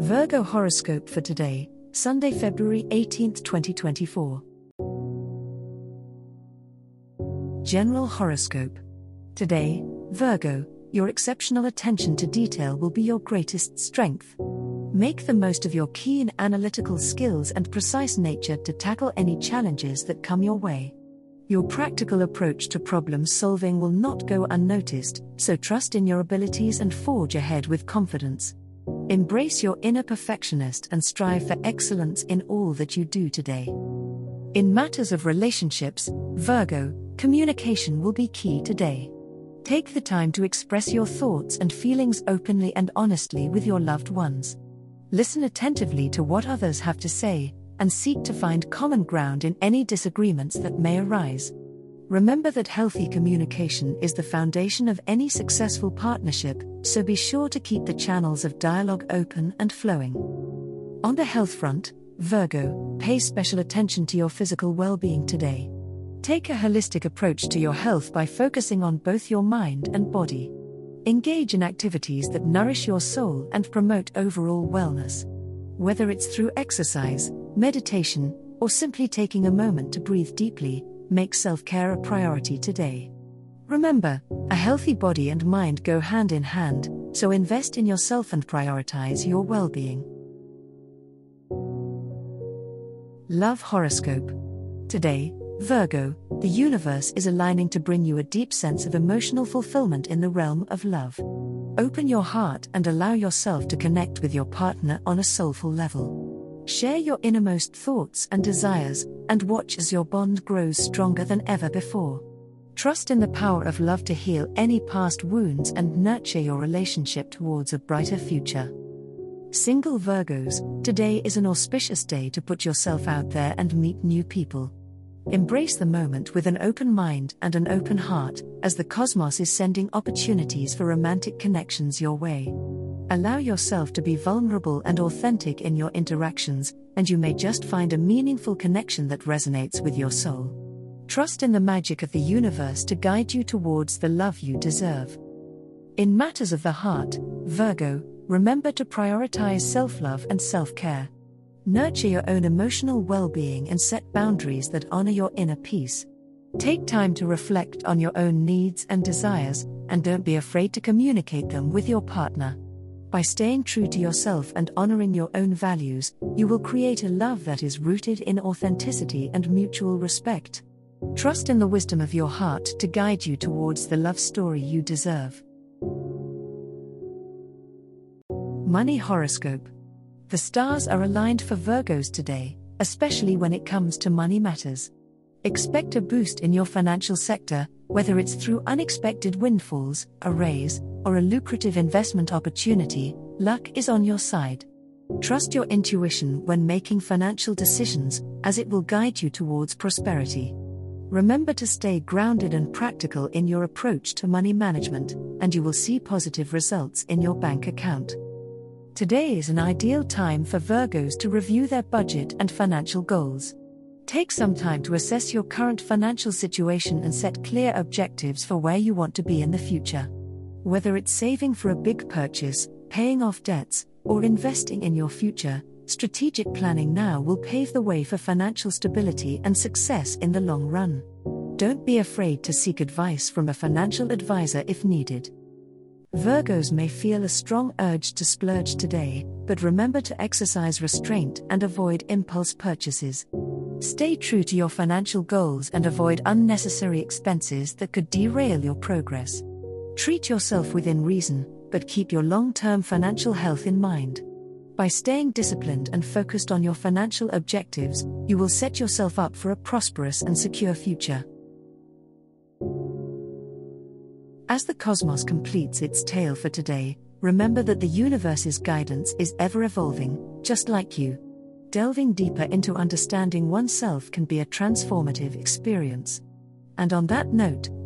Virgo horoscope for today, Sunday, February 18, 2024. General horoscope. Today, Virgo, your exceptional attention to detail will be your greatest strength. Make the most of your keen analytical skills and precise nature to tackle any challenges that come your way. Your practical approach to problem solving will not go unnoticed, so trust in your abilities and forge ahead with confidence. Embrace your inner perfectionist and strive for excellence in all that you do today. In matters of relationships, Virgo, communication will be key today. Take the time to express your thoughts and feelings openly and honestly with your loved ones. Listen attentively to what others have to say, and seek to find common ground in any disagreements that may arise. Remember that healthy communication is the foundation of any successful partnership, so be sure to keep the channels of dialogue open and flowing. On the health front, Virgo, pay special attention to your physical well being today. Take a holistic approach to your health by focusing on both your mind and body. Engage in activities that nourish your soul and promote overall wellness. Whether it's through exercise, meditation, or simply taking a moment to breathe deeply, make self care a priority today. Remember, a healthy body and mind go hand in hand, so invest in yourself and prioritize your well being. Love Horoscope. Today, Virgo, the universe is aligning to bring you a deep sense of emotional fulfillment in the realm of love. Open your heart and allow yourself to connect with your partner on a soulful level. Share your innermost thoughts and desires, and watch as your bond grows stronger than ever before. Trust in the power of love to heal any past wounds and nurture your relationship towards a brighter future. Single Virgos, today is an auspicious day to put yourself out there and meet new people. Embrace the moment with an open mind and an open heart, as the cosmos is sending opportunities for romantic connections your way. Allow yourself to be vulnerable and authentic in your interactions, and you may just find a meaningful connection that resonates with your soul. Trust in the magic of the universe to guide you towards the love you deserve. In matters of the heart, Virgo, remember to prioritize self love and self care. Nurture your own emotional well being and set boundaries that honor your inner peace. Take time to reflect on your own needs and desires, and don't be afraid to communicate them with your partner. By staying true to yourself and honoring your own values, you will create a love that is rooted in authenticity and mutual respect. Trust in the wisdom of your heart to guide you towards the love story you deserve. Money Horoscope The stars are aligned for Virgos today, especially when it comes to money matters. Expect a boost in your financial sector, whether it's through unexpected windfalls, a raise, or a lucrative investment opportunity, luck is on your side. Trust your intuition when making financial decisions, as it will guide you towards prosperity. Remember to stay grounded and practical in your approach to money management, and you will see positive results in your bank account. Today is an ideal time for Virgos to review their budget and financial goals. Take some time to assess your current financial situation and set clear objectives for where you want to be in the future. Whether it's saving for a big purchase, paying off debts, or investing in your future, strategic planning now will pave the way for financial stability and success in the long run. Don't be afraid to seek advice from a financial advisor if needed. Virgos may feel a strong urge to splurge today, but remember to exercise restraint and avoid impulse purchases. Stay true to your financial goals and avoid unnecessary expenses that could derail your progress. Treat yourself within reason, but keep your long term financial health in mind. By staying disciplined and focused on your financial objectives, you will set yourself up for a prosperous and secure future. As the cosmos completes its tale for today, remember that the universe's guidance is ever evolving, just like you. Delving deeper into understanding oneself can be a transformative experience. And on that note,